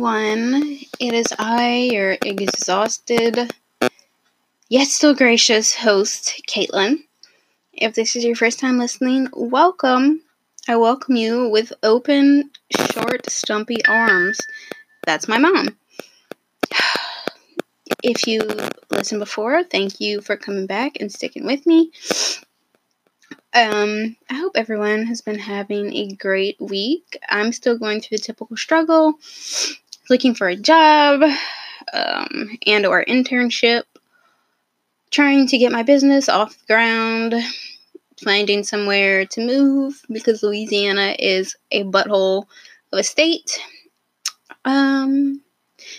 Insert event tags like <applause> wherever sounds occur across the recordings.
everyone. It is I, your exhausted yet still gracious host, Caitlin. If this is your first time listening, welcome. I welcome you with open, short, stumpy arms. That's my mom. <sighs> If you listened before, thank you for coming back and sticking with me. Um, I hope everyone has been having a great week. I'm still going through the typical struggle, looking for a job, um, and or internship, trying to get my business off the ground, finding somewhere to move because Louisiana is a butthole of a state. Um,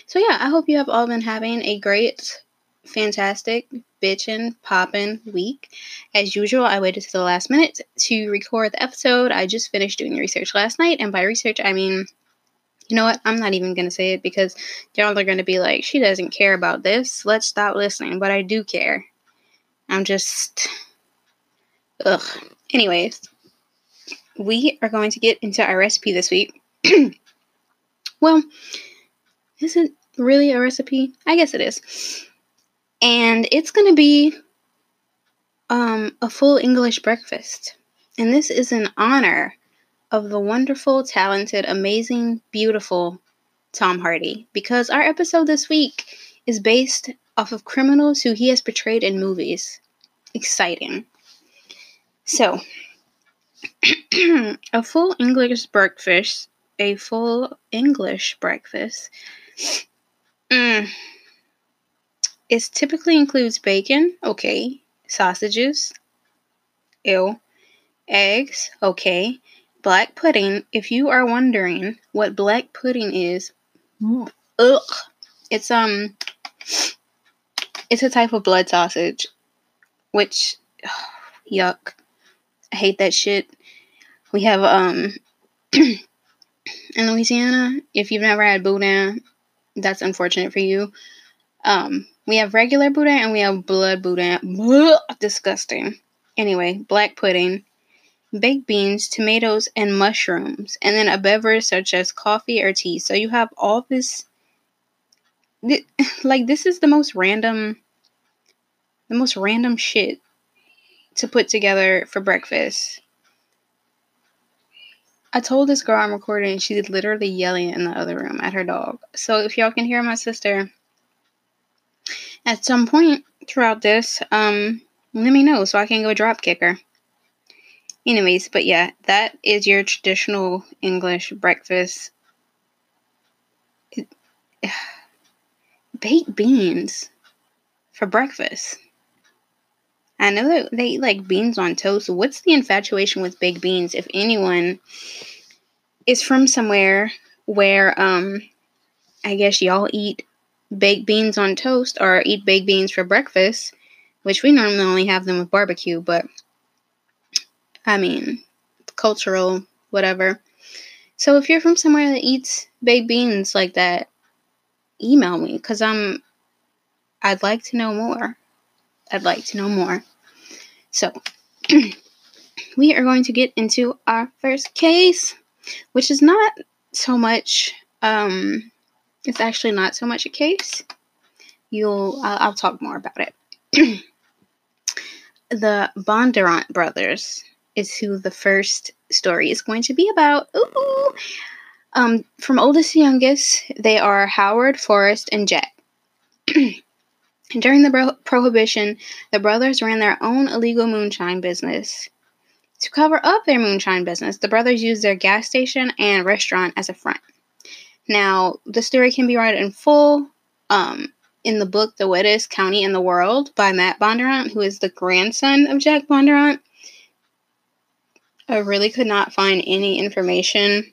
so yeah, I hope you have all been having a great, fantastic, bitchin', poppin' week. As usual, I waited to the last minute to record the episode. I just finished doing research last night, and by research, I mean, you know what? I'm not even gonna say it because y'all are gonna be like, she doesn't care about this. Let's stop listening. But I do care. I'm just. Ugh. Anyways, we are going to get into our recipe this week. <clears throat> well, is it really a recipe? I guess it is and it's going to be um, a full English breakfast. And this is in honor of the wonderful, talented, amazing, beautiful Tom Hardy, because our episode this week is based off of criminals who he has portrayed in movies. Exciting. So, <clears throat> a full English breakfast, a full English breakfast. Mm, it typically includes bacon, okay, sausages, ew, eggs, okay, black pudding. If you are wondering what black pudding is, ugh, it's um, it's a type of blood sausage, which ugh, <sighs> yuck, I hate that shit. We have um <clears throat> in Louisiana, if you've never had boudin, that's unfortunate for you. Um, we have regular boudin and we have blood boudin. Disgusting. Anyway, black pudding, baked beans, tomatoes, and mushrooms, and then a beverage such as coffee or tea. So you have all this. <laughs> Like, this is the most random. The most random shit to put together for breakfast. I told this girl I'm recording, and she's literally yelling in the other room at her dog. So if y'all can hear my sister, at some point throughout this, um, let me know so I can go drop kicker. Anyways, but yeah, that is your traditional English breakfast. Baked beans for breakfast. I know that they eat like beans on toast. What's the infatuation with baked beans? If anyone is from somewhere where um I guess y'all eat baked beans on toast or eat baked beans for breakfast, which we normally only have them with barbecue, but I mean, cultural, whatever. So if you're from somewhere that eats baked beans like that, email me because I'm. I'd like to know more. I'd like to know more. So <clears throat> we are going to get into our first case, which is not so much um it's actually not so much a case. You'll, I'll, I'll talk more about it. <clears throat> the Bondurant brothers is who the first story is going to be about. Ooh. Um, from oldest to youngest, they are Howard, Forrest, and Jack. <clears throat> During the bro- Prohibition, the brothers ran their own illegal moonshine business. To cover up their moonshine business, the brothers used their gas station and restaurant as a front. Now, the story can be read in full um, in the book The Wettest County in the World by Matt Bondurant, who is the grandson of Jack Bondurant. I really could not find any information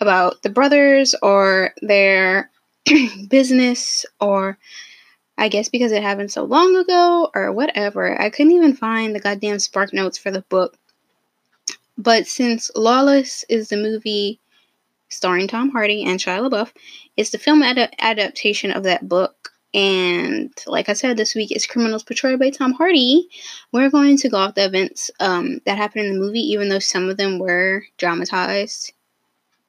about the brothers or their <clears throat> business or I guess because it happened so long ago or whatever. I couldn't even find the goddamn spark notes for the book. But since Lawless is the movie starring Tom Hardy and Shia LaBeouf. It's the film ad- adaptation of that book. And like I said, this week is Criminals portrayed by Tom Hardy. We're going to go off the events um, that happened in the movie, even though some of them were dramatized.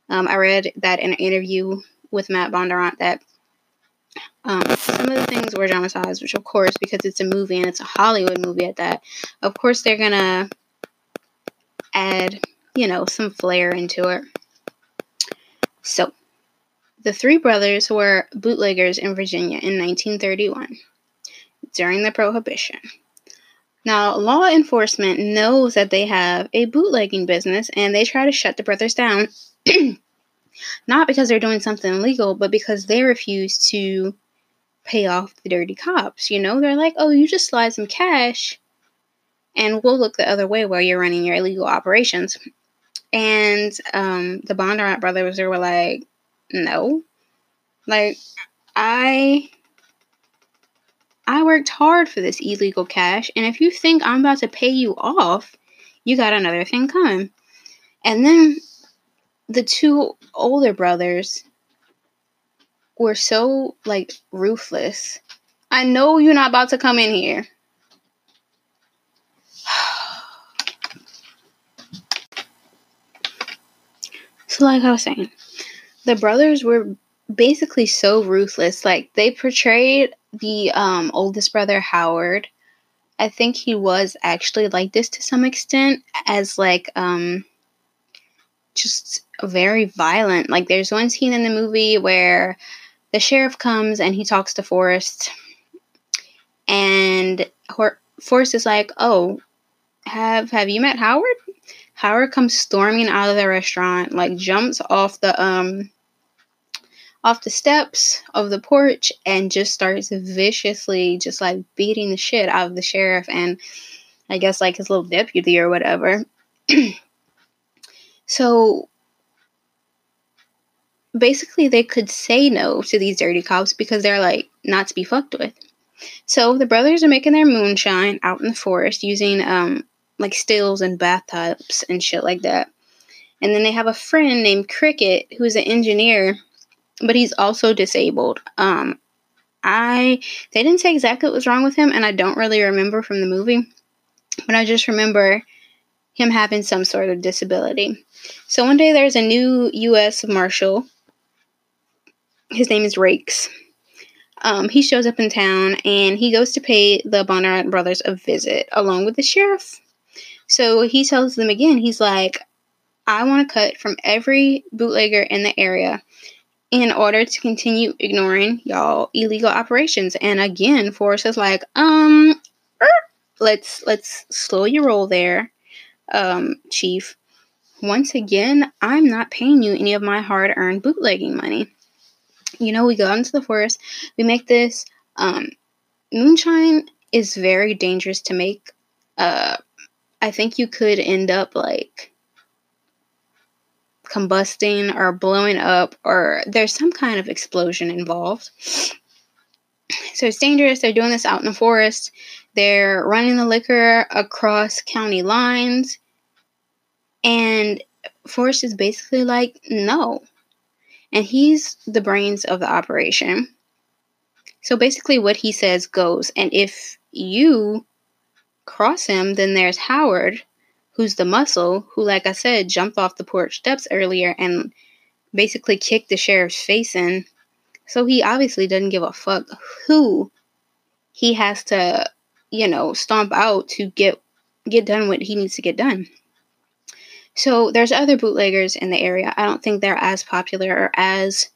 Um, I read that in an interview with Matt Bondurant that um, some of the things were dramatized, which of course, because it's a movie and it's a Hollywood movie at that, of course they're gonna add, you know, some flair into it. So, the three brothers were bootleggers in Virginia in 1931 during the Prohibition. Now, law enforcement knows that they have a bootlegging business and they try to shut the brothers down. <clears throat> Not because they're doing something illegal, but because they refuse to pay off the dirty cops. You know, they're like, oh, you just slide some cash and we'll look the other way while you're running your illegal operations. And um, the Bondurant brothers were like, no. Like, I I worked hard for this illegal cash, and if you think I'm about to pay you off, you got another thing coming. And then the two older brothers were so like ruthless. I know you're not about to come in here. <sighs> so like I was saying, the brothers were basically so ruthless. Like they portrayed the um, oldest brother Howard. I think he was actually like this to some extent, as like um, just very violent. Like there's one scene in the movie where the sheriff comes and he talks to Forrest, and Forrest is like, "Oh, have have you met Howard?" Howard comes storming out of the restaurant, like jumps off the um off the steps of the porch and just starts viciously just like beating the shit out of the sheriff and I guess like his little deputy or whatever. <clears throat> so basically they could say no to these dirty cops because they're like not to be fucked with. So the brothers are making their moonshine out in the forest using um like stills and bathtubs and shit like that. And then they have a friend named Cricket who's an engineer but he's also disabled. Um, I they didn't say exactly what was wrong with him, and I don't really remember from the movie, but I just remember him having some sort of disability. So one day there's a new U.S. Marshal. His name is Rakes. Um, he shows up in town and he goes to pay the Bondurant brothers a visit along with the sheriff. So he tells them again, he's like, I want to cut from every bootlegger in the area in order to continue ignoring y'all illegal operations. And again, Forrest is like, um, er, let's let's slow your roll there, um, Chief. Once again, I'm not paying you any of my hard-earned bootlegging money. You know, we go out into the forest, we make this. Um, moonshine is very dangerous to make. Uh, I think you could end up like combusting or blowing up or there's some kind of explosion involved. So it's dangerous. They're doing this out in the forest. They're running the liquor across county lines. And Forrest is basically like, no. And he's the brains of the operation. So basically, what he says goes. And if you cross him, then there's Howard, who's the muscle, who, like I said, jumped off the porch steps earlier and basically kicked the sheriff's face in. So he obviously doesn't give a fuck who he has to, you know, stomp out to get get done what he needs to get done. So there's other bootleggers in the area. I don't think they're as popular or as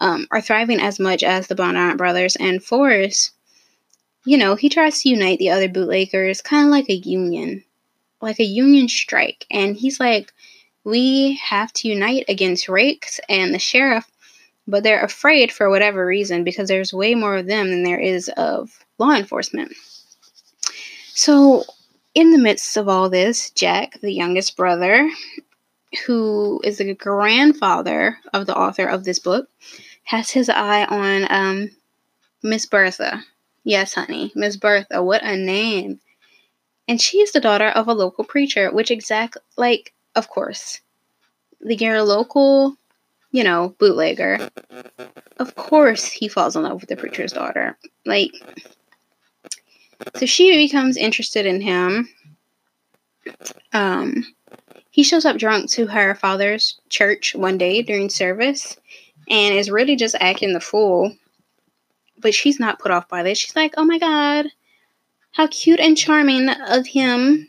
um, are thriving as much as the Bondurant brothers. And Forrest, you know, he tries to unite the other bootleggers, kind of like a union like a union strike. And he's like, we have to unite against Rakes and the sheriff, but they're afraid for whatever reason because there's way more of them than there is of law enforcement. So, in the midst of all this, Jack, the youngest brother, who is the grandfather of the author of this book, has his eye on um, Miss Bertha. Yes, honey, Miss Bertha. What a name! and she is the daughter of a local preacher, which exact like of course, the your local, you know, bootlegger. Of course, he falls in love with the preacher's daughter. Like, so she becomes interested in him. Um, he shows up drunk to her father's church one day during service, and is really just acting the fool. But she's not put off by this. She's like, oh my god, how cute and charming of him.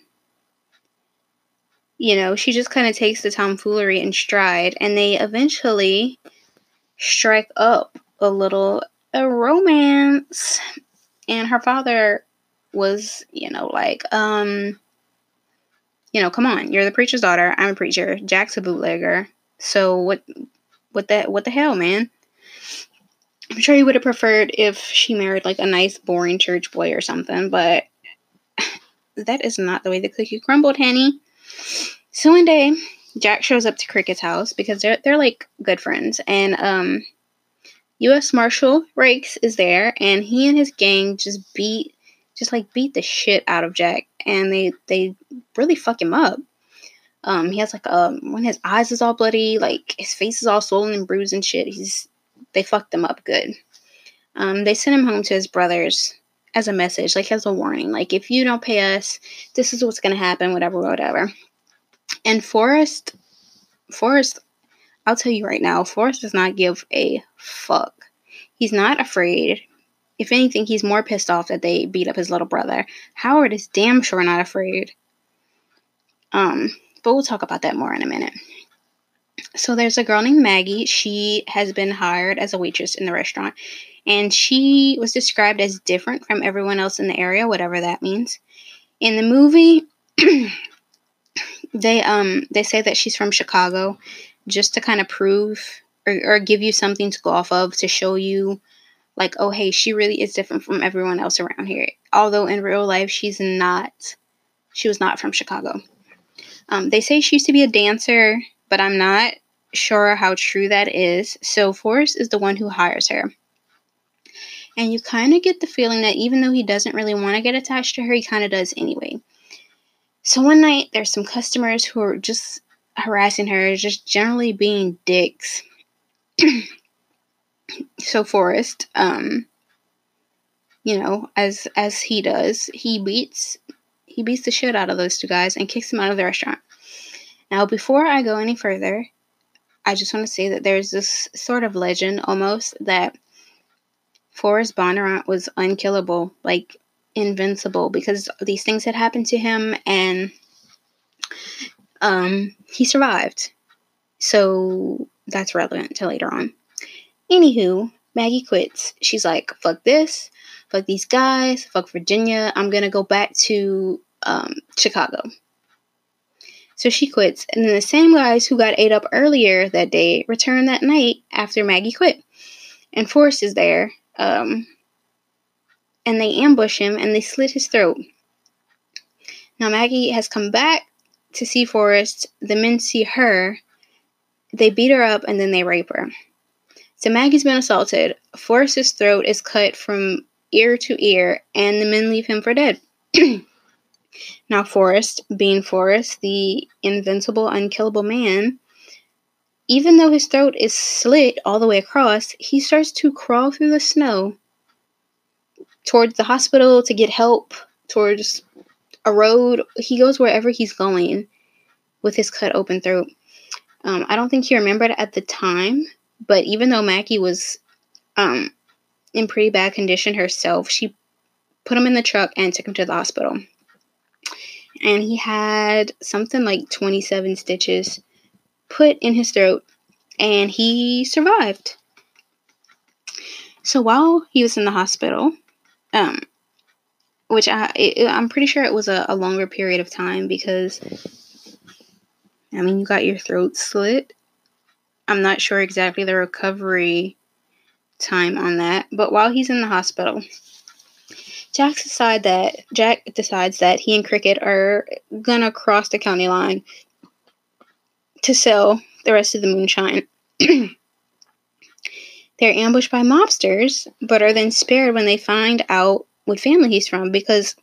You know, she just kind of takes the tomfoolery in stride, and they eventually strike up a little a romance. And her father was, you know, like, um, you know, come on, you're the preacher's daughter. I'm a preacher. Jack's a bootlegger. So what, what that, what the hell, man? I'm sure he would have preferred if she married like a nice, boring church boy or something, but <sighs> that is not the way the cookie crumbled, Henny. So one day, Jack shows up to Cricket's house because they're they're like good friends, and um, U.S. Marshal Rakes is there, and he and his gang just beat, just like beat the shit out of Jack, and they they really fuck him up. Um, he has like um when his eyes is all bloody, like his face is all swollen and bruised and shit. He's they fucked him up good. Um, they sent him home to his brothers as a message, like as a warning, like if you don't pay us, this is what's gonna happen, whatever, whatever. And Forrest, Forrest I'll tell you right now, Forrest does not give a fuck. He's not afraid. If anything, he's more pissed off that they beat up his little brother. Howard is damn sure not afraid. Um, but we'll talk about that more in a minute. So there's a girl named Maggie. She has been hired as a waitress in the restaurant, and she was described as different from everyone else in the area, whatever that means. In the movie, <clears throat> they um they say that she's from Chicago just to kind of prove or, or give you something to go off of to show you like oh hey she really is different from everyone else around here although in real life she's not she was not from chicago um, they say she used to be a dancer but i'm not sure how true that is so forrest is the one who hires her and you kind of get the feeling that even though he doesn't really want to get attached to her he kind of does anyway so one night there's some customers who are just harassing her, just generally being dicks. <clears throat> so Forrest, um, you know, as as he does, he beats he beats the shit out of those two guys and kicks them out of the restaurant. Now, before I go any further, I just want to say that there's this sort of legend almost that Forrest Bondurant was unkillable, like invincible, because these things had happened to him and um, he survived. So that's relevant to later on. Anywho, Maggie quits. She's like, fuck this, fuck these guys, fuck Virginia. I'm gonna go back to um, Chicago. So she quits. And then the same guys who got ate up earlier that day return that night after Maggie quit. And Forrest is there. Um, and they ambush him and they slit his throat. Now Maggie has come back to see Forrest. The men see her. They beat her up and then they rape her. So Maggie's been assaulted. Forrest's throat is cut from ear to ear, and the men leave him for dead. <clears throat> now, Forrest, being Forrest, the invincible, unkillable man, even though his throat is slit all the way across, he starts to crawl through the snow towards the hospital to get help, towards a road. He goes wherever he's going with his cut open throat. Um, I don't think he remembered at the time, but even though Maggie was um, in pretty bad condition herself, she put him in the truck and took him to the hospital. And he had something like 27 stitches put in his throat, and he survived. So while he was in the hospital, um, which I it, I'm pretty sure it was a, a longer period of time because I mean you got your throat slit. I'm not sure exactly the recovery time on that, but while he's in the hospital, Jack decide that Jack decides that he and Cricket are gonna cross the county line to sell the rest of the moonshine. <clears throat> They're ambushed by mobsters, but are then spared when they find out what family he's from because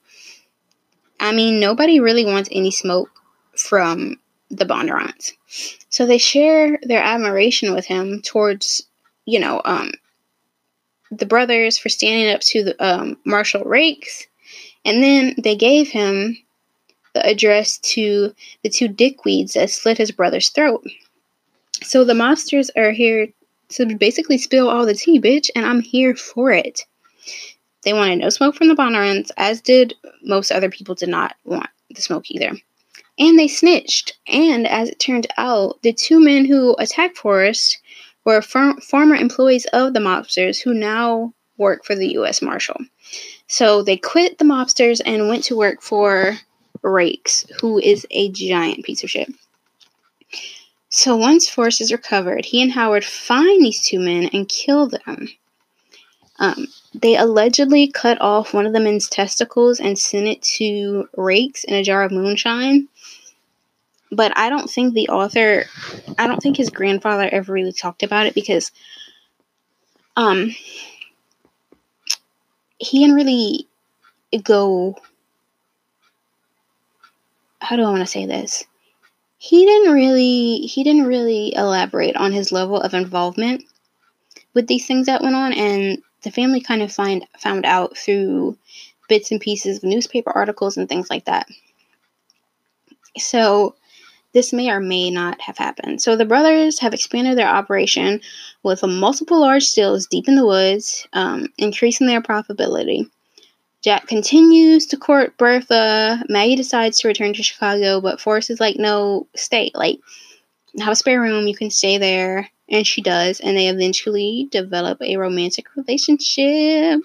I mean nobody really wants any smoke from the Bondurants. So they share their admiration with him towards, you know, um, the brothers for standing up to the um, Marshal Rakes, and then they gave him the address to the two dickweeds that slit his brother's throat. So the mobsters are here to basically spill all the tea, bitch, and I'm here for it. They wanted no smoke from the Bondurants, as did most other people did not want the smoke either. And they snitched. And as it turned out, the two men who attacked Forrest were former employees of the mobsters who now work for the U.S. Marshal. So they quit the mobsters and went to work for Rakes, who is a giant piece of shit. So once Forrest is recovered, he and Howard find these two men and kill them. Um, they allegedly cut off one of the men's testicles and sent it to Rakes in a jar of moonshine but I don't think the author, I don't think his grandfather ever really talked about it because, um, he didn't really go. How do I want to say this? He didn't really, he didn't really elaborate on his level of involvement with these things that went on, and the family kind of find found out through bits and pieces of newspaper articles and things like that. So this may or may not have happened. So the brothers have expanded their operation with multiple large stills deep in the woods, um, increasing their profitability. Jack continues to court Bertha. Maggie decides to return to Chicago, but Forrest is like, no, stay. Like, have a spare room. You can stay there. And she does. And they eventually develop a romantic relationship.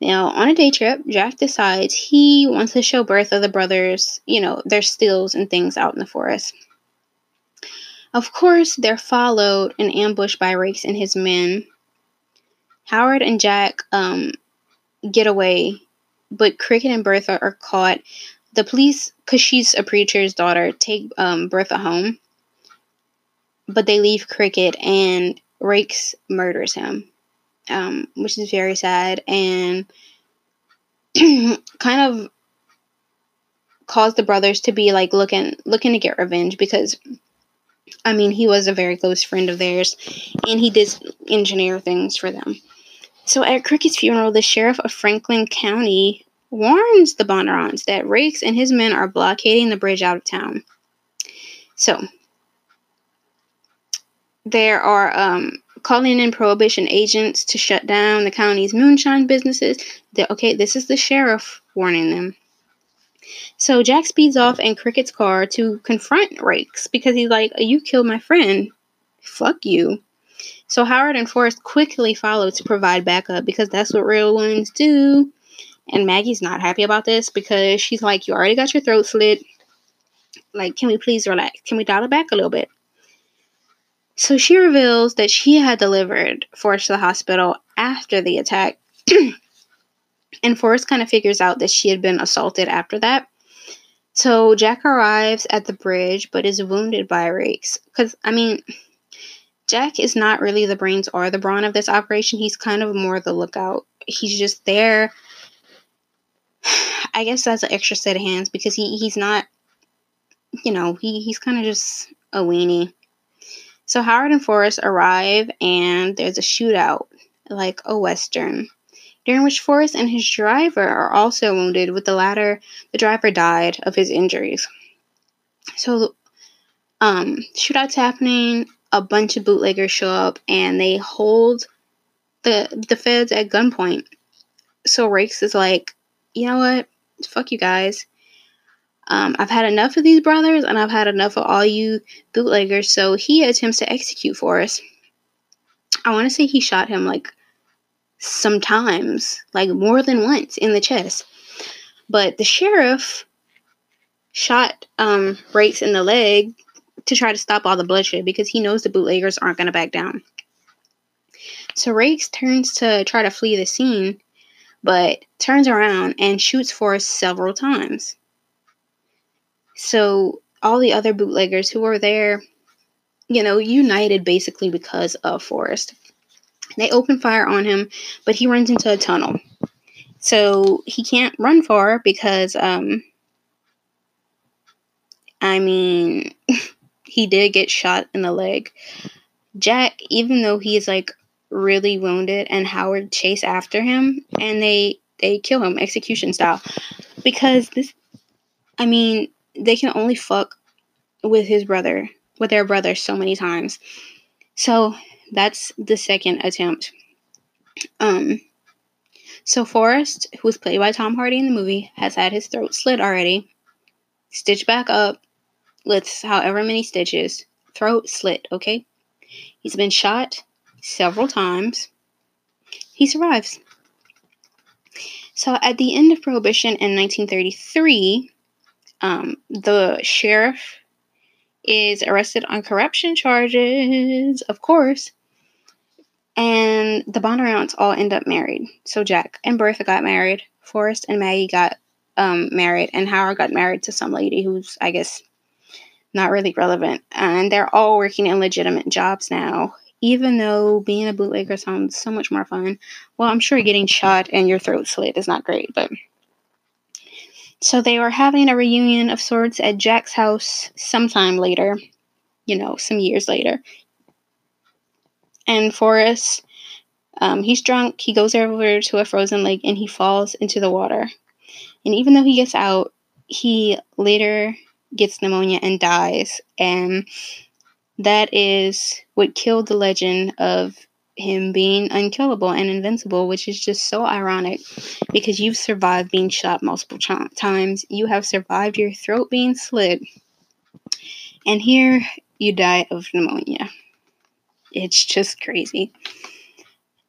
Now, on a day trip, Jack decides he wants to show Bertha the brothers, you know, their stills and things out in the forest. Of course, they're followed and ambushed by Rakes and his men. Howard and Jack um, get away, but Cricket and Bertha are caught. The police, because she's a preacher's daughter, take um, Bertha home, but they leave Cricket and Rakes murders him um, which is very sad and <clears throat> kind of caused the brothers to be like looking looking to get revenge because I mean he was a very close friend of theirs and he did engineer things for them. So at Cricket's funeral, the sheriff of Franklin County warns the Bondurants that Rakes and his men are blockading the bridge out of town. So there are um, calling in prohibition agents to shut down the county's moonshine businesses. Okay, this is the sheriff warning them. So Jack speeds off in Cricket's car to confront Rakes because he's like, "You killed my friend. Fuck you." So Howard and Forrest quickly follow to provide backup because that's what real ones do. And Maggie's not happy about this because she's like, "You already got your throat slit. Like, can we please relax? Can we dial it back a little bit?" So she reveals that she had delivered Forrest to the hospital after the attack. <clears throat> and Forrest kind of figures out that she had been assaulted after that. So Jack arrives at the bridge but is wounded by Rakes. Because, I mean, Jack is not really the brains or the brawn of this operation. He's kind of more the lookout. He's just there. <sighs> I guess that's an extra set of hands because he, he's not, you know, he, he's kind of just a weenie. So Howard and Forrest arrive and there's a shootout, like a western, during which Forrest and his driver are also wounded, with the latter, the driver died of his injuries. So, um, shootout's happening, a bunch of bootleggers show up and they hold the the feds at gunpoint. So Rakes is like, you know what? Fuck you guys. Um, I've had enough of these brothers and I've had enough of all you bootleggers. So he attempts to execute Forrest. I want to say he shot him like sometimes, like more than once in the chest. But the sheriff shot um, Rakes in the leg to try to stop all the bloodshed because he knows the bootleggers aren't going to back down. So Rakes turns to try to flee the scene, but turns around and shoots Forrest several times. So all the other bootleggers who were there, you know, united basically because of Forrest. They open fire on him, but he runs into a tunnel. So he can't run far because, um, I mean, <laughs> he did get shot in the leg. Jack, even though he's like really wounded, and Howard chase after him, and they they kill him execution style because this. I mean, they can only fuck with his brother, with their brother, so many times. So That's the second attempt. Um, so Forrest, who was played by Tom Hardy in the movie, has had his throat slit already, stitched back up with however many stitches, throat slit, okay? He's been shot several times. He survives. So at the end of Prohibition in 1933, um, the sheriff is arrested on corruption charges, of course, and the Bondurants all end up married. So Jack and Bertha got married, Forrest and Maggie got um, married, and Howard got married to some lady who's, I guess, not really relevant. And they're all working in legitimate jobs now, even though being a bootlegger sounds so much more fun. Well, I'm sure getting shot and your throat slit is not great, but. So they were having a reunion of sorts at Jack's house sometime later, you know, some years later and Forrest, um, he's drunk. He goes over to a frozen lake and he falls into the water. And even though he gets out, he later gets pneumonia and dies. And that is what killed the legend of him being unkillable and invincible, which is just so ironic because you've survived being shot multiple ch- times. You have survived your throat being slit. And here you die of pneumonia. It's just crazy.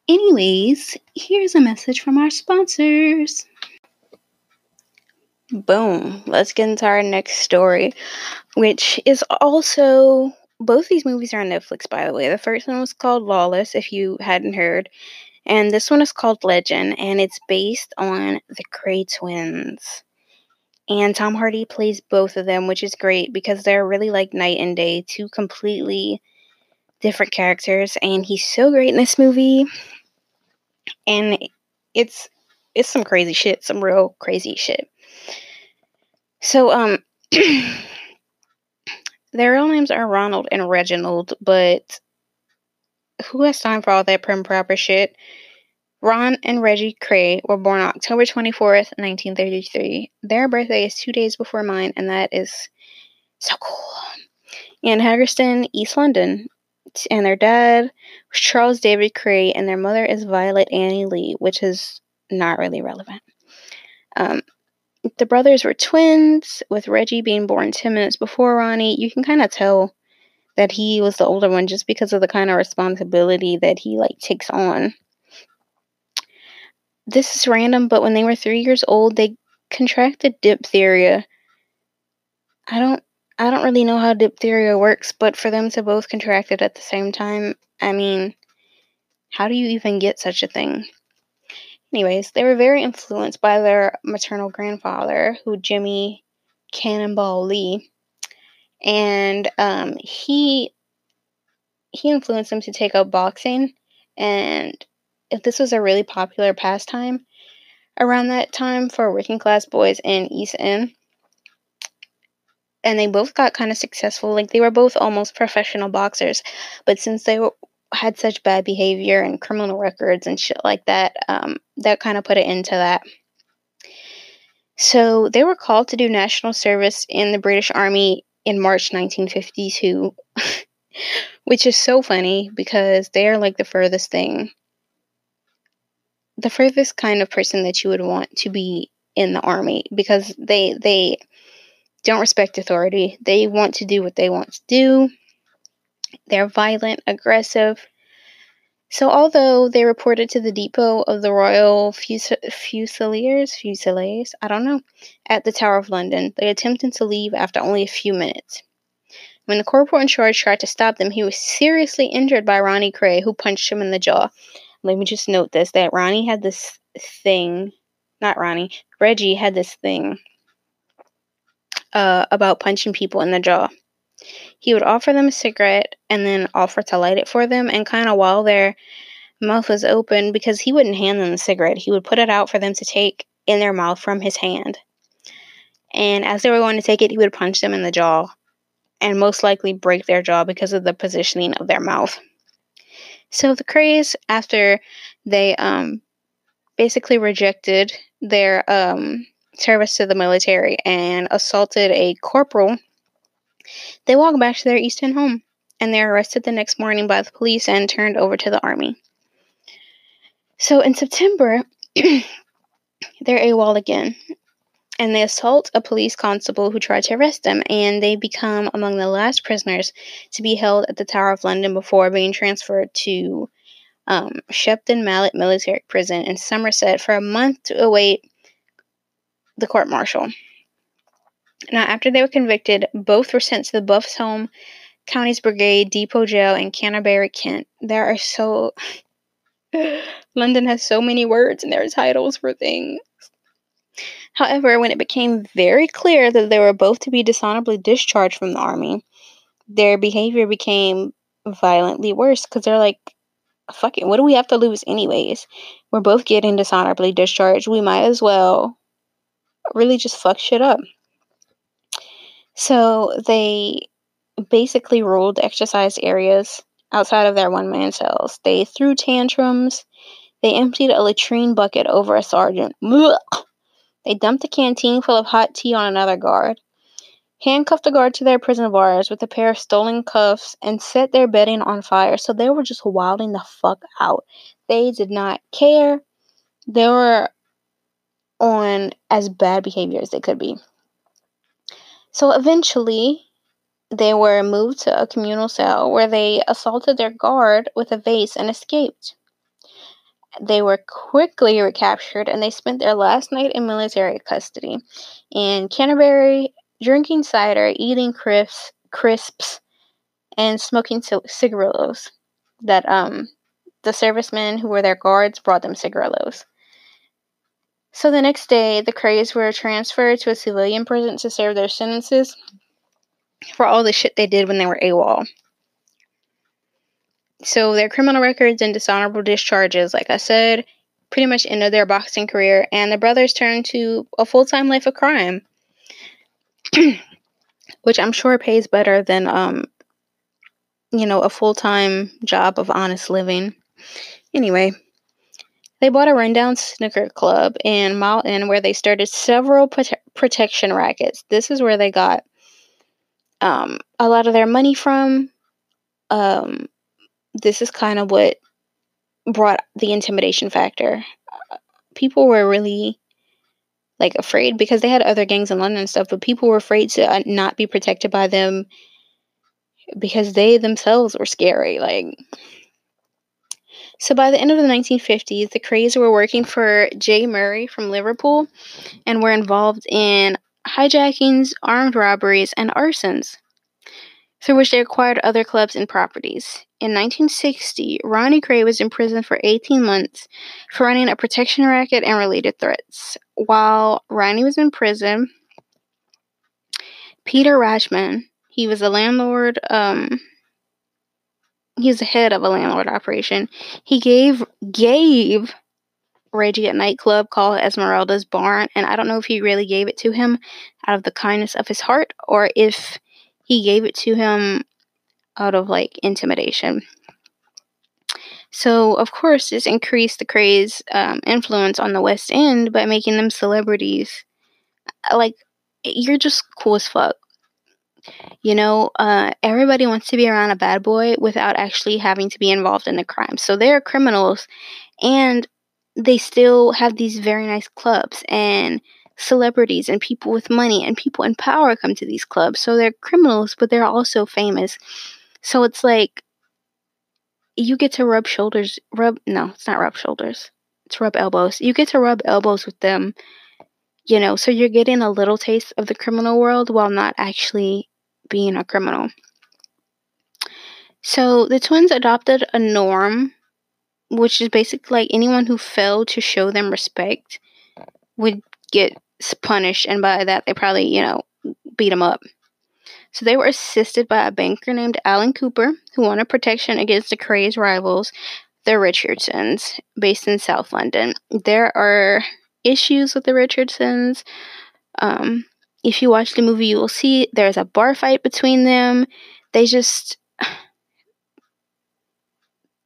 Anyways, here's a message from our sponsors. Boom. Let's get into our next story, which is also both these movies are on Netflix, by the way. The first one was called Lawless, if you hadn't heard, and this one is called Legend, and it's based on the Kray twins. And Tom Hardy plays both of them, which is great because they're really like night and day, two completely different characters, and he's so great in this movie. And it's it's some crazy shit, some real crazy shit. So um <clears throat> their real names are Ronald and Reginald, but who has time for all that prim proper shit? Ron and Reggie Kray were born October 24th, 1933. Their birthday is two days before mine, and that is so cool. In Haggerston, East London and their dad was Charles David Kray, and their mother is Violet Annie Lee, which is not really relevant. Um, the brothers were twins, with Reggie being born 10 minutes before Ronnie. You can kind of tell that he was the older one just because of the kind of responsibility that he like takes on. This is random, but when they were three years old, they contracted diphtheria. I don't I don't really know how diphtheria works, but for them to both contract it at the same time, I mean, how do you even get such a thing? Anyways, they were very influenced by their maternal grandfather, who Jimmy Cannonball Lee, and um, he he influenced them to take up boxing, and this was a really popular pastime around that time for working class boys in East End and they both got kind of successful. Like they were both almost professional boxers, but since they were, had such bad behavior and criminal records and shit like that, um, that kind of put it into that. So they were called to do national service in the British Army in March 1952, <laughs> which is so funny because they are like the furthest thing, the furthest kind of person that you would want to be in the army because they they don't respect authority. They want to do what they want to do. They're violent, aggressive. So, although they reported to the depot of the Royal Fus- Fusiliers, Fusiliers, I don't know, at the Tower of London, they attempted to leave after only a few minutes. When the corporal in charge tried to stop them, he was seriously injured by Ronnie Kray, who punched him in the jaw. Let me just note this that Ronnie had this thing, not Ronnie, Reggie had this thing uh, about punching people in the jaw. He would offer them a cigarette and then offer to light it for them, and kind of while their mouth was open, because he wouldn't hand them the cigarette, he would put it out for them to take in their mouth from his hand. And as they were going to take it, he would punch them in the jaw and most likely break their jaw because of the positioning of their mouth. So the Krays, after they um, basically rejected their um, service to the military and assaulted a corporal, they walk back to their East End home. And they're arrested the next morning by the police and turned over to the army. So in September, <clears throat> they're AWOL again, and they assault a police constable who tried to arrest them, and they become among the last prisoners to be held at the Tower of London before being transferred to um, Shepton Mallet Military Prison in Somerset for a month to await the court martial. Now, after they were convicted, both were sent to the Buffs Home, Counties Brigade, Depot Jail, and Canterbury, Kent. There are so. <sighs> London has so many words in their titles for things. However, when it became very clear that they were both to be dishonorably discharged from the army, their behavior became violently worse because they're like, fuck it, what do we have to lose anyways? We're both getting dishonorably discharged. We might as well really just fuck shit up. So they basically ruled exercise areas outside of their one man cells. They threw tantrums. They emptied a latrine bucket over a sergeant. They dumped a canteen full of hot tea on another guard, handcuffed the guard to their prison bars with a pair of stolen cuffs, and set their bedding on fire. So they were just wilding the fuck out. They did not care. They were on as bad behavior as they could be. So eventually, they were moved to a communal cell where they assaulted their guard with a vase and escaped. They were quickly recaptured and they spent their last night in military custody in Canterbury, drinking cider, eating crisps, crisps and smoking cigarillos. That um, the servicemen who were their guards brought them cigarillos. So the next day, the Krays were transferred to a civilian prison to serve their sentences for all the shit they did when they were AWOL. So their criminal records and dishonorable discharges, like I said, pretty much ended their boxing career, and the brothers turned to a full time life of crime, <clears throat> which I'm sure pays better than, um, you know, a full time job of honest living. Anyway, they bought a rundown snooker club in Mile End where they started several prote- protection rackets. This is where they got um, a lot of their money from. Um, this is kind of what brought the intimidation factor. People were really like afraid because they had other gangs in London and stuff, but people were afraid to uh, not be protected by them because they themselves were scary. Like, so by the end of the 1950s, the Krays were working for J. Murray from Liverpool and were involved in hijackings, armed robberies, and arsons through which they acquired other clubs and properties. In 1960, Ronnie Kray was imprisoned for 18 months for running a protection racket and related threats. While Ronnie was in prison, Peter Rachman, he was a landlord, um, he was the head of a landlord operation. He gave gave Reggie a nightclub called Esmeralda's Barn, and I don't know if he really gave it to him out of the kindness of his heart or if he gave it to him out of like intimidation. So, of course, this increased the Krays' um, influence on the West End by making them celebrities. Like, you're just cool as fuck. You know, uh, everybody wants to be around a bad boy without actually having to be involved in the crime. So they're criminals, and they still have these very nice clubs and celebrities and people with money and people in power come to these clubs. So they're criminals, but they're also famous. So it's like you get to rub shoulders, rub, no, it's not rub shoulders, it's rub elbows. You get to rub elbows with them, you know, so you're getting a little taste of the criminal world while not actually being a criminal. So the twins adopted a norm, which is basically like anyone who failed to show them respect would get punished, and by that they probably, you know, beat them up. So they were assisted by a banker named Alan Cooper, who wanted protection against the Krays rivals, the Richardsons, based in South London. There are issues with the Richardsons. Um, if you watch the movie, you will see there's a bar fight between them. They just.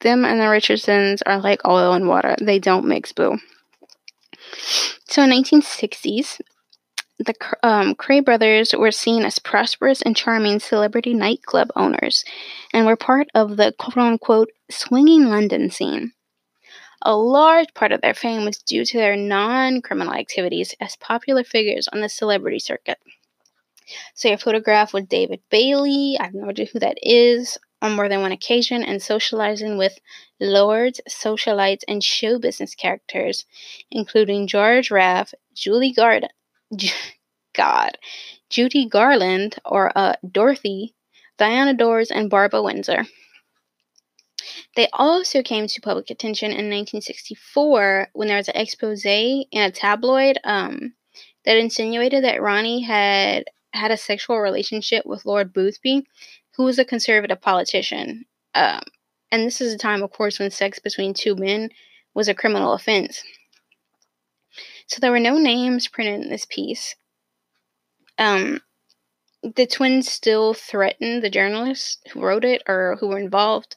Them and the Richardsons are like oil and water. They don't mix, boo. So in 1960s, the um, Kray brothers were seen as prosperous and charming celebrity nightclub owners and were part of the quote unquote swinging London scene. A large part of their fame was due to their non criminal activities as popular figures on the celebrity circuit. So, you're with David Bailey, I have no idea who that is, on more than one occasion, and socializing with lords, socialites, and show business characters, including George Raft, Julie Garden, God, Judy Garland, or uh, Dorothy, Diana Dors, and Barbara Windsor. They also came to public attention in 1964 when there was an expose in a tabloid um, that insinuated that Ronnie had had a sexual relationship with Lord Boothby, who was a conservative politician. Um, and this is a time, of course, when sex between two men was a criminal offense. So there were no names printed in this piece. Um, the twins still threatened the journalists who wrote it or who were involved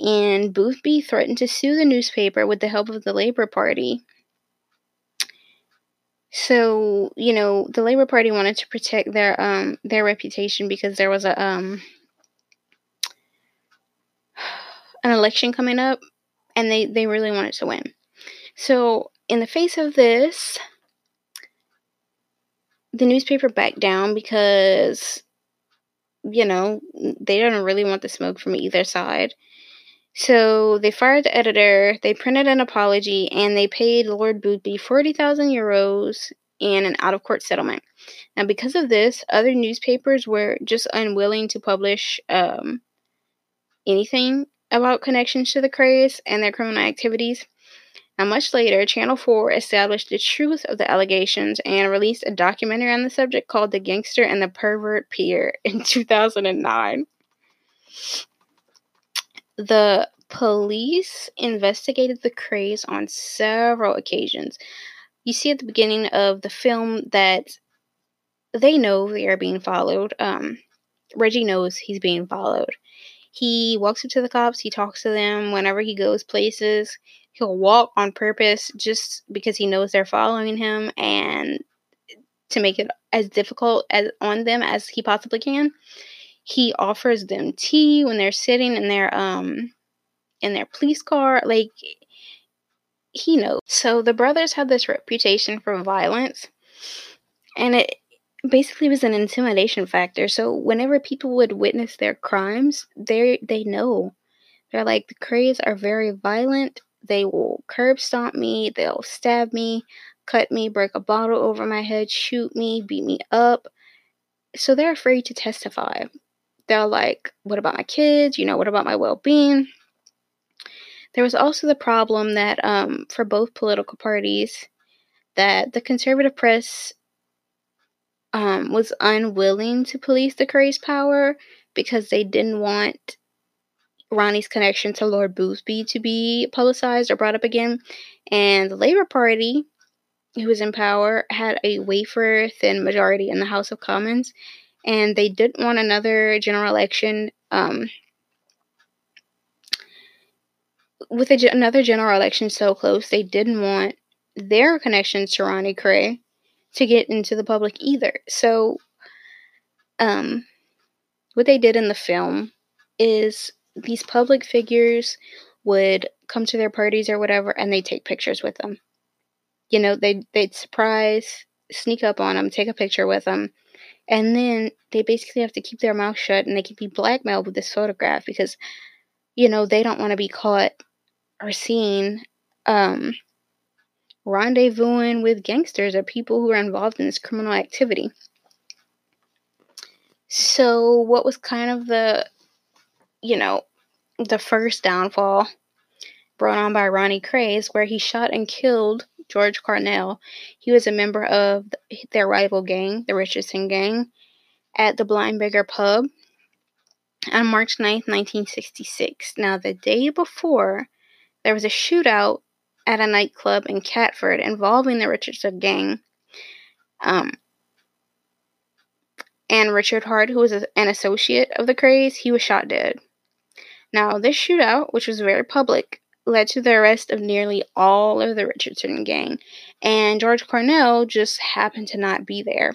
and Boothby threatened to sue the newspaper with the help of the Labour Party. So, you know, the Labour Party wanted to protect their um their reputation because there was a um an election coming up and they they really wanted to win. So, in the face of this, the newspaper backed down because you know, they don't really want the smoke from either side. So they fired the editor, they printed an apology, and they paid Lord Boothby 40,000 euros and an out of court settlement. Now, because of this, other newspapers were just unwilling to publish um, anything about connections to the Krays and their criminal activities. Now, much later, Channel 4 established the truth of the allegations and released a documentary on the subject called The Gangster and the Pervert Peer in <laughs> 2009. The police investigated the Krays on several occasions. You see at the beginning of the film that they know they are being followed. Um, Reggie knows he's being followed. He walks up to the cops, he talks to them whenever he goes places. He'll walk on purpose just because he knows they're following him and to make it as difficult as on them as he possibly can he offers them tea when they're sitting in their um in their police car like he knows. So the brothers had this reputation for violence and it basically was an intimidation factor. So whenever people would witness their crimes they they know. They're like the Krays are very violent. They will curb stomp me. They'll stab me cut me break a bottle over my head shoot me beat me up. So they're afraid to testify they're like, what about my kids? You know, what about my well being? There was also the problem that um, for both political parties, that the conservative press um, was unwilling to police the Krays power because they didn't want Ronnie's connection to Lord Boothby to be publicized or brought up again. And the Labour Party, who was in power, had a wafer thin majority in the House of Commons and they didn't want another general election. Um, with a, another general election so close, they didn't want their connections to Ronnie Kray to get into the public either. So, um, what they did in the film is these public figures would come to their parties or whatever, and they take pictures with them. You know, they they'd surprise, sneak up on them, take a picture with them, and then they basically have to keep their mouth shut and they can be blackmailed with this photograph because, you know, they don't want to be caught or seen um, rendezvousing with gangsters or people who are involved in this criminal activity. So, what was kind of the, you know, the first downfall brought on by Ronnie Krays, where he shot and killed George Cornell. He was a member of their rival gang, the Richardson Gang, at the Blind Beggar Pub on March 9th, 1966. Now, the day before, there was a shootout at a nightclub in Catford involving the Richardson Gang. Um, and Richard Hart, who was an associate of the Krays, he was shot dead. Now, this shootout, which was very public, led to the arrest of nearly all of the Richardson gang, and George Cornell just happened to not be there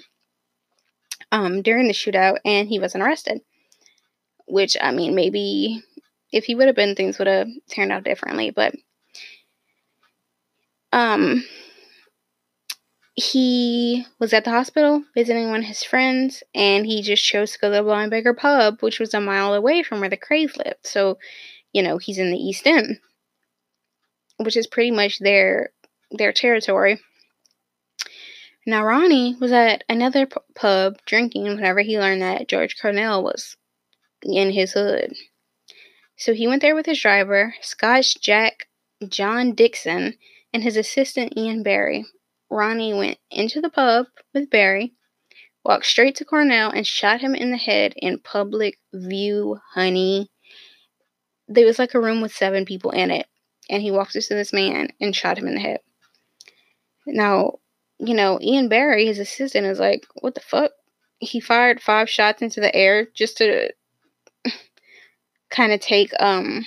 um, during the shootout, and he wasn't arrested. Which, I mean, maybe if he would have been, things would have turned out differently, but um, he was at the hospital visiting one of his friends, and he just chose to go to the Blind Beggar pub, which was a mile away from where the Krays lived. So, you know, he's in the East End, which is pretty much their their territory. Now, Ronnie was at another p- pub drinking whenever he learned that George Cornell was in his hood. So he went there with his driver, Scotch Jack John Dickson, and his assistant Ian Barrie. Ronnie went into the pub with Barrie, walked straight to Cornell, and shot him in the head in public view, honey. There was like a room with seven people in it, and he walked up to this man and shot him in the head. Now, you know, Ian Barrie, his assistant, is like, what the fuck? He fired five shots into the air just to <laughs> kind of take um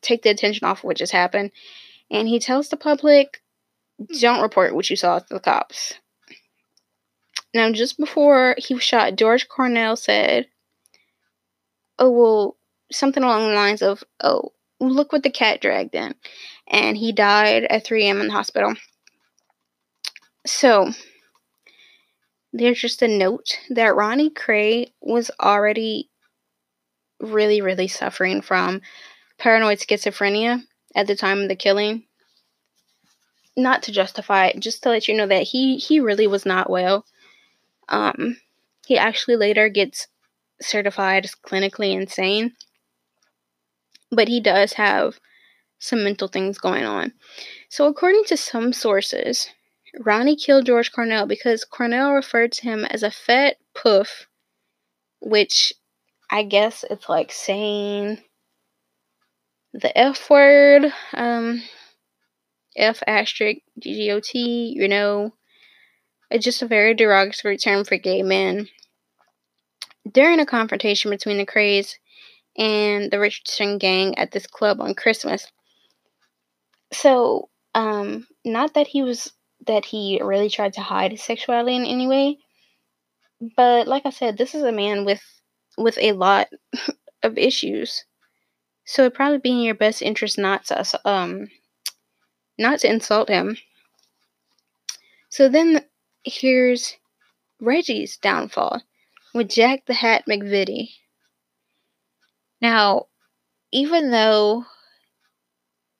take the attention off of what just happened. And he tells the public, don't report what you saw to the cops. Now, just before he was shot, George Cornell said, Oh, well, something along the lines of, Oh, look what the cat dragged in. And he died at 3 a.m. in the hospital. So, there's just a note that Ronnie Kray was already really, really suffering from paranoid schizophrenia at the time of the killing. Not to justify it, just to let you know that he he really was not well. Um, he actually later gets certified as clinically insane, but he does have some mental things going on. So, according to some sources, Ronnie killed George Cornell because Cornell referred to him as a fat poof, which I guess it's like saying the F word, um, F asterisk G G O T, you know. It's just a very derogatory term for gay men. During a confrontation between the Krays and the Richardson gang at this club on Christmas. So, um, not that he was that he really tried to hide his sexuality in any way, but like I said, this is a man with with a lot <laughs> of issues. So it'd probably be in your best interest not to um not to insult him. So then here's Reggie's downfall with Jack the Hat McVitie. Now, even though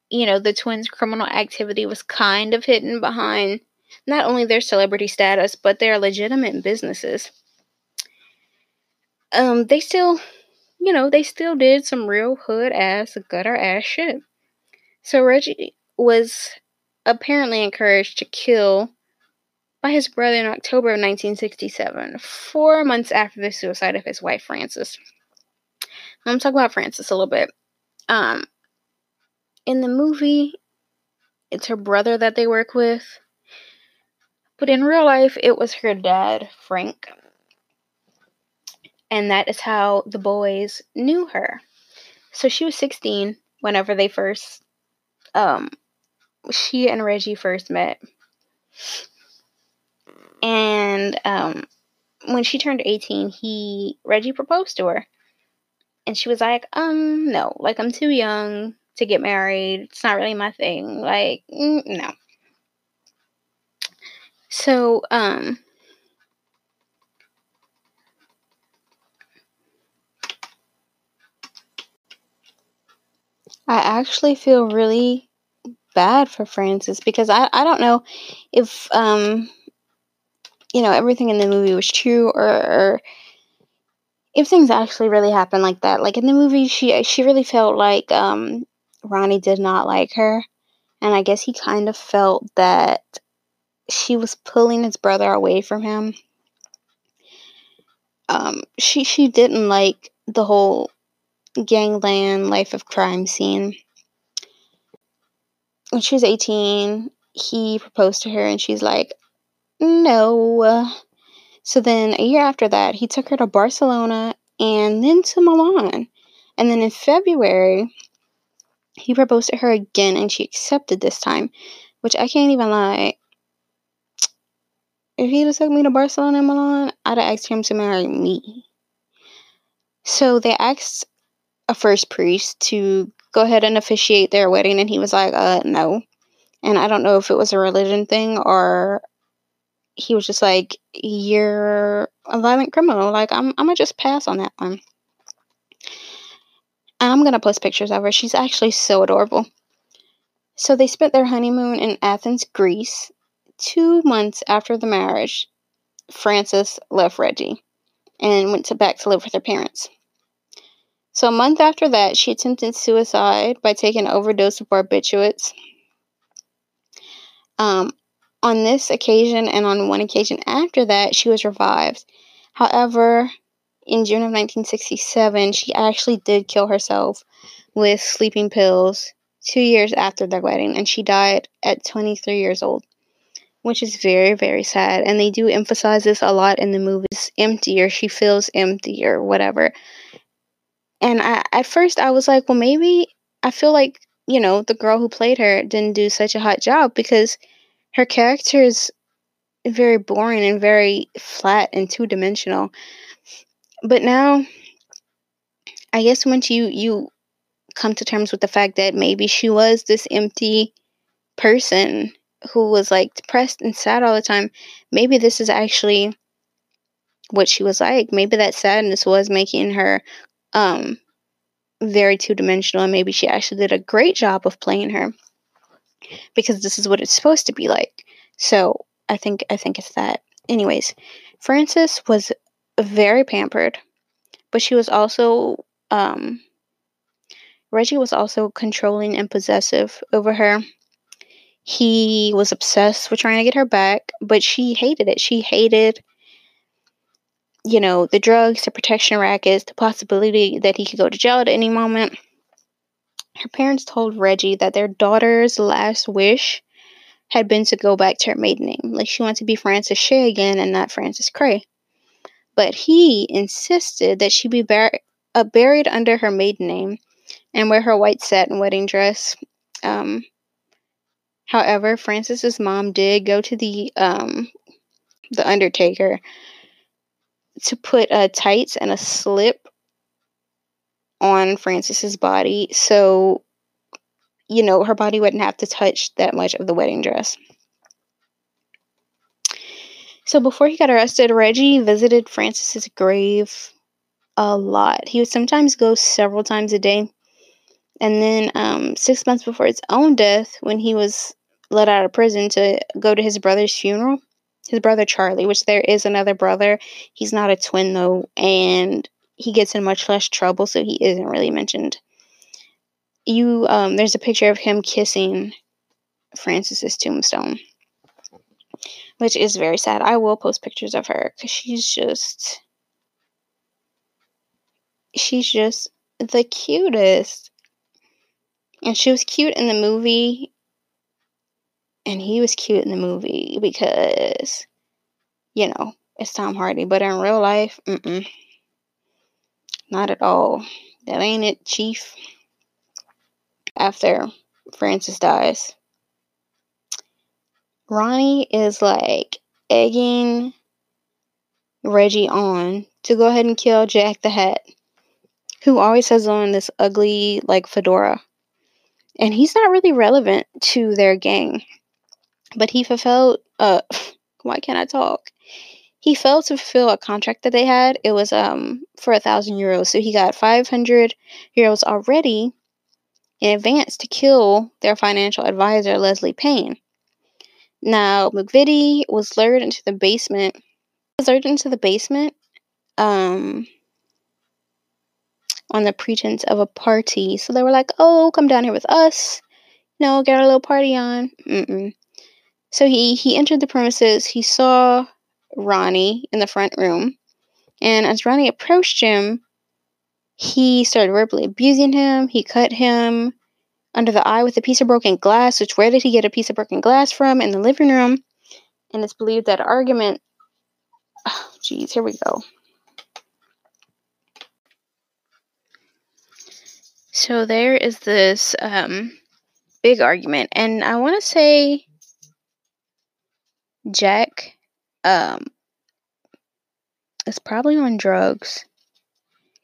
you know the twins' criminal activity was kind of hidden behind not only their celebrity status but their legitimate businesses, um, they still, you know, they still did some real hood ass, gutter ass shit. So Reggie was apparently encouraged to kill by his brother in October of 1967, four months after the suicide of his wife Frances. I'm talk about Frances a little bit. Um, in the movie, it's her brother that they work with, but in real life, it was her dad, Frank. And that is how the boys knew her. So she was 16 whenever they first, um, she and Reggie first met. And, um, when she turned 18, he, Reggie proposed to her. And she was like, um, no, like I'm too young to get married. It's not really my thing. Like, mm, no. So, um, I actually feel really bad for Frances because I, I don't know if um you know everything in the movie was true or, or if things actually really happened like that. Like in the movie she she really felt like um Ronnie did not like her and I guess he kind of felt that she was pulling his brother away from him. Um she she didn't like the whole gangland life of crime scene. When she was 18, he proposed to her and she's like, no. So then a year after that, he took her to Barcelona and then to Milan. And then in February, He proposed to her again and she accepted this time, which I can't even lie. If he'd have took me to Barcelona and Milan, I'd have asked him to marry me. So they asked a first priest to go ahead and officiate their wedding, and he was like, uh, no. And I don't know if it was a religion thing or he was just like, you're a violent criminal. Like, I'm, I'm gonna just pass on that one. I'm gonna post pictures of her. She's actually so adorable. So they spent their honeymoon in Athens, Greece. Two months after the marriage, Frances left Reggie and went to back to live with her parents. So a month after that, she attempted suicide by taking an overdose of barbiturates. Um, on this occasion and on one occasion after that, she was revived. However, in June of 1967, she actually did kill herself with sleeping pills two years after their wedding, and she died at 23 years old, which is very, very sad. And they do emphasize this a lot in the movies empty, or she feels empty, or whatever. And I, at first, I was like, well, maybe I feel like, you know, the girl who played her didn't do such a hot job because her character is very boring and very flat and two dimensional. But now, I guess once you, you come to terms with the fact that maybe she was this empty person who was like depressed and sad all the time, maybe this is actually what she was like. Maybe that sadness was making her um, very two dimensional, and maybe she actually did a great job of playing her because this is what it's supposed to be like. So I think I think it's that. Anyways, Frances was very pampered, but she was also um, Reggie was also controlling and possessive over her. He was obsessed with trying to get her back, but she hated it. She hated you know, the drugs, the protection rackets, the possibility that he could go to jail at any moment. Her parents told Reggie that their daughter's last wish had been to go back to her maiden name. Like she wanted to be Frances Shea again and not Frances Kray. But he insisted that she be uh, buried under her maiden name and wear her white satin wedding dress. Um, however, Frances's mom did go to the um, the undertaker to put a tights and a slip on Frances's body so you know her body wouldn't have to touch that much of the wedding dress. So before he got arrested, Reggie visited Frances's grave a lot. He would sometimes go several times a day. And then um, six months before his own death, when he was let out of prison to go to his brother's funeral, his brother Charlie, which there is another brother. He's not a twin though, and he gets in much less trouble, so he isn't really mentioned. You um, there's a picture of him kissing Frances's tombstone, which is very sad. I will post pictures of her because she's just she's just the cutest. And she was cute in the movie and he was cute in the movie because, you know, it's Tom Hardy. But in real life, mm-mm, not at all. That ain't it, Chief. After Frances dies, Ronnie is like egging Reggie on to go ahead and kill Jack the Hat, who always has on this ugly, like, fedora. And he's not really relevant to their gang but he fulfilled uh <laughs> why can't I talk? He failed to fulfill a contract that they had. It was um for a thousand euros. So he got five hundred euros already in advance to kill their financial advisor, Leslie Payne. Now McVitie was lured into the basement was lured into the basement um on the pretense of a party. So they were like, Oh, come down here with us. No, get a little party on. Mm-mm. So he, he entered the premises. He saw Ronnie in the front room. And as Ronnie approached him, he started verbally abusing him. He cut him under the eye with a piece of broken glass, which where did he get a piece of broken glass from? In the living room. And it's believed that argument. Oh, <sighs> geez, here we go. So there is this um, big argument, and I want to say Jack um, is probably on drugs.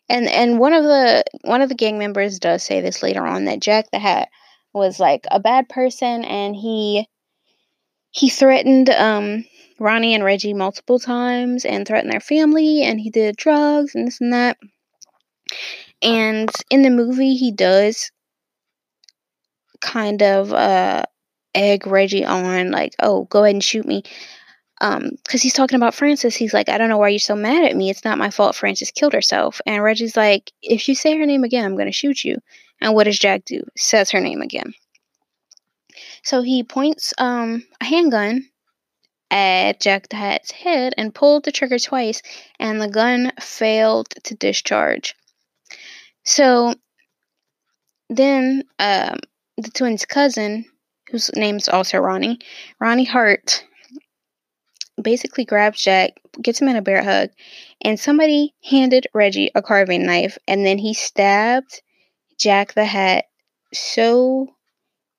And and one of the one of the gang members does say this later on that Jack the Hat was like a bad person and he he threatened um Ronnie and Reggie multiple times and threatened their family and he did drugs and this and that. And in the movie he does kind of uh egg Reggie on like, "Oh, go ahead and shoot me." Um because he's talking about Frances. he's like i don't know why you're so mad at me. It's not my fault Frances killed herself. And reggie's like if you say her name again i'm going to shoot you. And what does jack do? Says her name again. So he points um a handgun at jack the hat's head and pulled the trigger twice and the gun failed to discharge. So then um the twins cousin whose name's also ronnie ronnie hart basically grabs Jack, gets him in a bear hug, and somebody handed Reggie a carving knife, and then he stabbed Jack the Hat so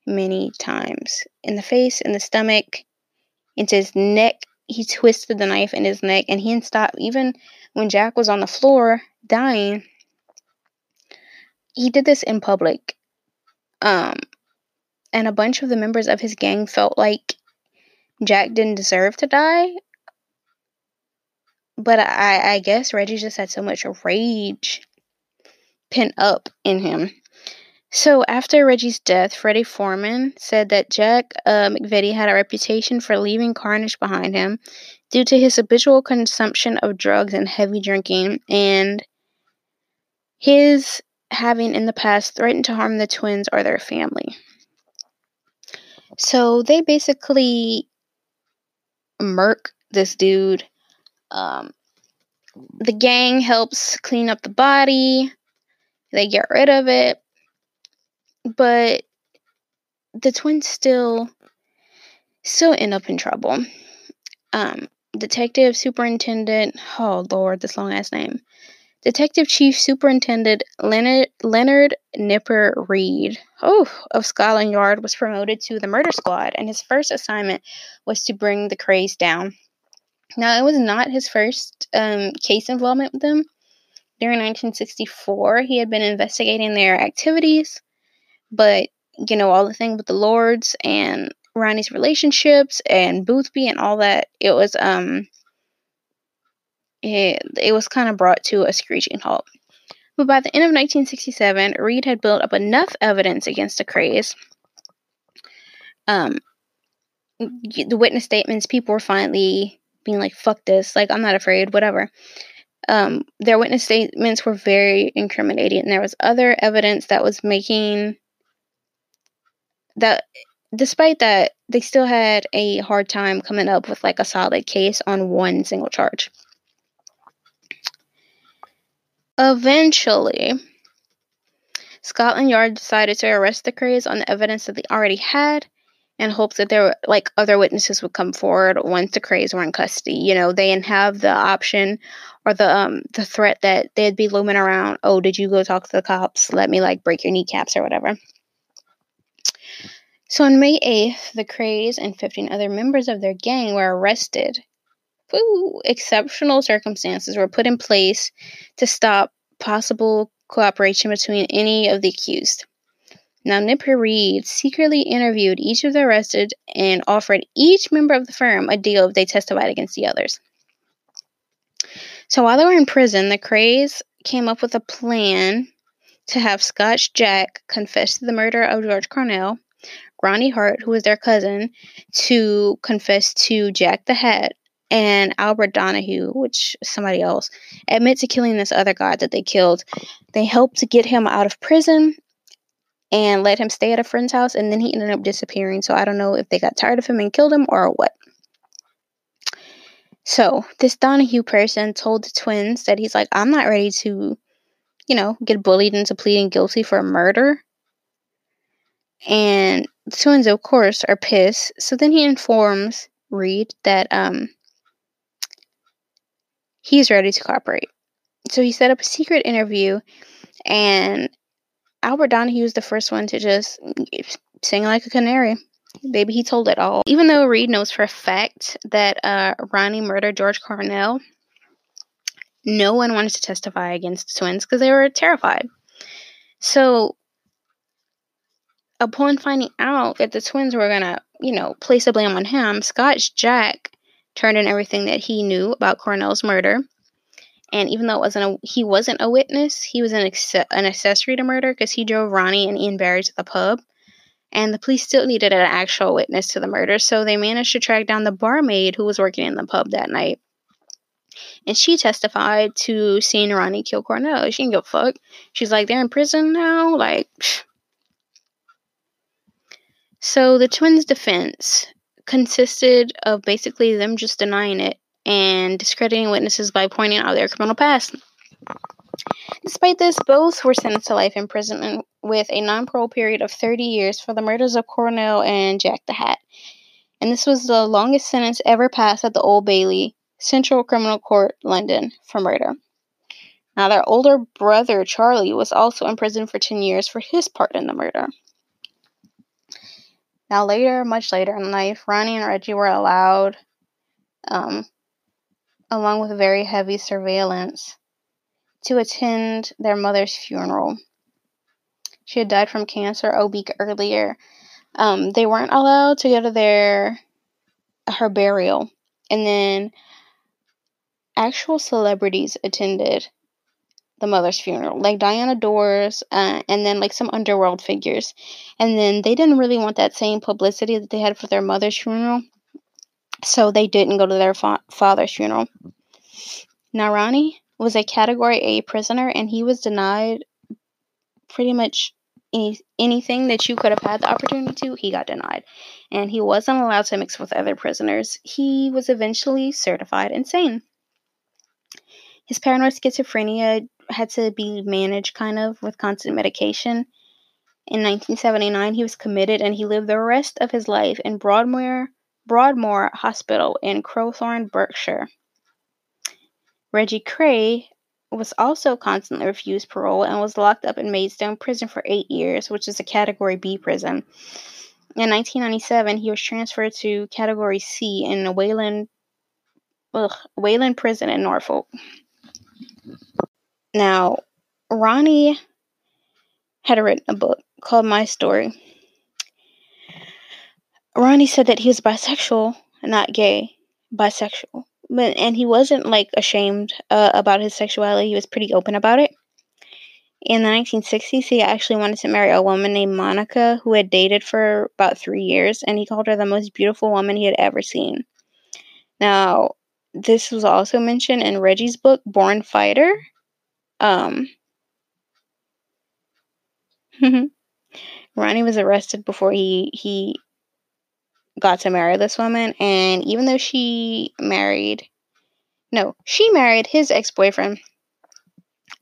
many times in the face, in the stomach, into his neck. He twisted the knife in his neck, and he didn't stop. Even when Jack was on the floor dying, he did this in public. Um, and a bunch of the members of his gang felt like Jack didn't deserve to die. But I, I guess Reggie just had so much rage pent up in him. So after Reggie's death, Freddie Foreman said that Jack uh, had a reputation for leaving carnage behind him due to his habitual consumption of drugs and heavy drinking, and his having in the past threatened to harm the twins or their family. So they basically murk this dude. Um, the gang helps clean up the body. They get rid of it. But the twins still still end up in trouble. Um, Detective Superintendent, oh lord, this long ass name. Detective Chief Superintendent Leonard, Leonard Nipper Read oh, of Scotland Yard was promoted to the murder squad, and his first assignment was to bring the Krays down. Now, it was not his first um, case involvement with them. During 1964, he had been investigating their activities, but you know, all the thing with the Lords and Ronnie's relationships and Boothby and all that, it was um it, it was kind of brought to a screeching halt. But by the end of 1967, Read had built up enough evidence against the Krays. Um, the witness statements, people were finally being like, fuck this, like, I'm not afraid, whatever. Um, their witness statements were very incriminating, and there was other evidence that was making that, despite that, they still had a hard time coming up with like a solid case on one single charge. Eventually, Scotland Yard decided to arrest the Krays on the evidence that they already had and hopes that there were like other witnesses would come forward once the Krays were in custody. You know, they didn't have the option or the um the threat that they'd be looming around, oh, did you go talk to the cops? Let me like break your kneecaps or whatever. So on May 8th, the Krays and 15 other members of their gang were arrested exceptional circumstances were put in place to stop possible cooperation between any of the accused. Now, Nipper Read secretly interviewed each of the arrested and offered each member of the firm a deal if they testified against the others. So while they were in prison, the Krays came up with a plan to have Scotch Jack confess to the murder of George Cornell, Ronnie Hart, who was their cousin, to confess to Jack the Hat, and Albert Donoghue, which somebody else, admit to killing this other guy that they killed. They helped to get him out of prison and let him stay at a friend's house, and then he ended up disappearing. So I don't know if they got tired of him and killed him or what. So this Donoghue person told the twins that he's like, I'm not ready to, you know, get bullied into pleading guilty for a murder. And the twins, of course, are pissed. So then he informs Read that um he's ready to cooperate. So he set up a secret interview and Albert Donoghue was the first one to just sing like a canary. Baby, he told it all. Even though Read knows for a fact that uh, Ronnie murdered George Cornell, no one wanted to testify against the twins because they were terrified. So, upon finding out that the twins were going to, you know, place the blame on him, Scotch Jack turned in everything that he knew about Cornell's murder. And even though it wasn't a, he wasn't a witness, he was an, ex- an accessory to murder because he drove Ronnie and Ian Barrie to the pub and the police still needed an actual witness to the murder, so they managed to track down the barmaid who was working in the pub that night. And she testified to seeing Ronnie kill Cornell. She didn't give a fuck. She's like, they're in prison now? Like, psh. <sighs> So the twins' defense consisted of basically them just denying it and discrediting witnesses by pointing out their criminal past. Despite this, both were sentenced to life imprisonment with a non parole period of 30 years for the murders of Cornell and Jack the Hat. And this was the longest sentence ever passed at the Old Bailey, Central Criminal Court, London, for murder. Now, their older brother, Charlie, was also in prison for 10 years for his part in the murder. Now, later, much later in life, Ronnie and Reggie were allowed, um, along with very heavy surveillance, to attend their mother's funeral. She had died from cancer a week earlier. Um, they weren't allowed to go to their her burial, and then actual celebrities attended the mother's funeral, like Diana Dors, uh, and then like some underworld figures. And then they didn't really want that same publicity that they had for their mother's funeral, so they didn't go to their fa- father's funeral. Ronnie was a Category A prisoner, and he was denied pretty much any, anything that you could have had the opportunity to, he got denied. And he wasn't allowed to mix with other prisoners. He was eventually certified insane. His paranoid schizophrenia had to be managed kind of with constant medication. In 1979, he was committed and he lived the rest of his life in Broadmoor, Broadmoor Hospital in Crowthorne, Berkshire. Reggie Kray was also constantly refused parole and was locked up in Maidstone Prison for eight years, which is a Category B prison. In 1997, he was transferred to Category C in Wayland, ugh, Wayland Prison in Norfolk. Now, Ronnie had written a book called My Story. Ronnie said that he was bisexual, not gay, bisexual but and he wasn't like ashamed uh, about his sexuality. He was pretty open about it. In the 1960s, he actually wanted to marry a woman named Monica who had dated for about three years, and he called her the most beautiful woman he had ever seen. Now, this was also mentioned in Reggie's book, Born Fighter. Um, <laughs> Ronnie was arrested before he he got to marry this woman, and even though she married, no, she married his ex boyfriend.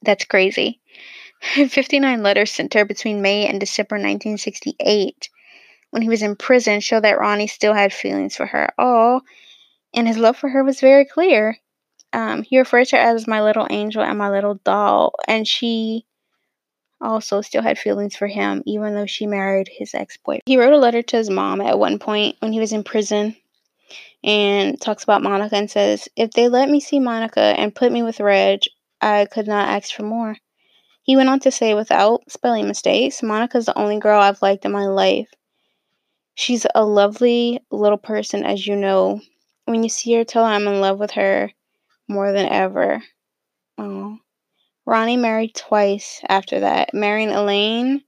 That's crazy. <laughs> 59 letters sent her between May and December 1968 when he was in prison show that Ronnie still had feelings for her. Oh, and his love for her was very clear. Um, he referred to her as my little angel and my little doll, and she also still had feelings for him, even though she married his ex boyfriend. He wrote a letter to his mom at one point when he was in prison and talks about Monica and says, If they let me see Monica and put me with Reg, I could not ask for more. He went on to say, without spelling mistakes, Monica's the only girl I've liked in my life. She's a lovely little person, as you know. When you see her, tell her I'm in love with her more than ever. Oh. Ronnie married twice after that, marrying Elaine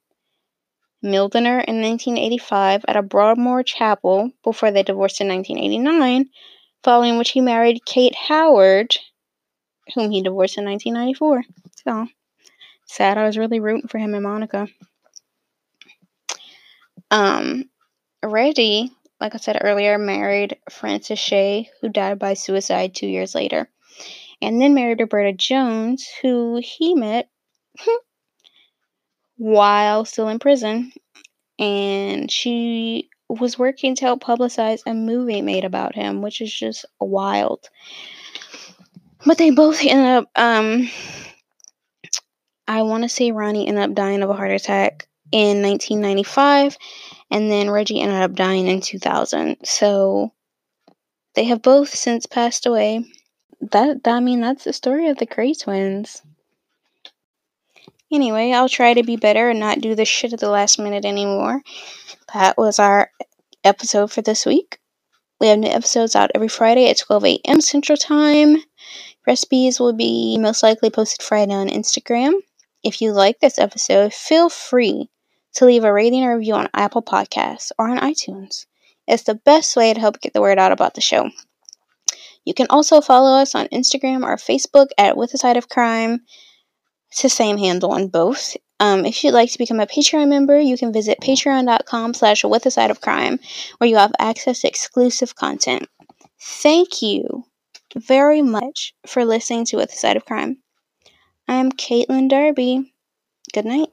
Mildener in 1985 at a Broadmoor chapel before they divorced in 1989, following which he married Kate Howard, whom he divorced in 1994. So sad. I was really rooting for him and Monica. Um, Reggie, like I said earlier, married Frances Shea, who died by suicide two years later and then married Roberta Jones, who he met <laughs> while still in prison. And she was working to help publicize a movie made about him, which is just wild. But they both ended up um, I want to say Ronnie ended up dying of a heart attack in 1995, and then Reggie ended up dying in 2000. So they have both since passed away. That, I mean, that's the story of the Kray twins. Anyway, I'll try to be better and not do this shit at the last minute anymore. That was our episode for this week. We have new episodes out every Friday at 12 a.m. Central Time. Recipes will be most likely posted Friday on Instagram. If you like this episode, feel free to leave a rating or review on Apple Podcasts or on iTunes. It's the best way to help get the word out about the show. You can also follow us on Instagram or Facebook at With a Side of Crime. It's the same handle on both. Um, if you'd like to become a Patreon member, you can visit patreon.com slash with a side of crime, where you have access to exclusive content. Thank you very much for listening to With a Side of Crime. I'm Caitlin Darby. Good night.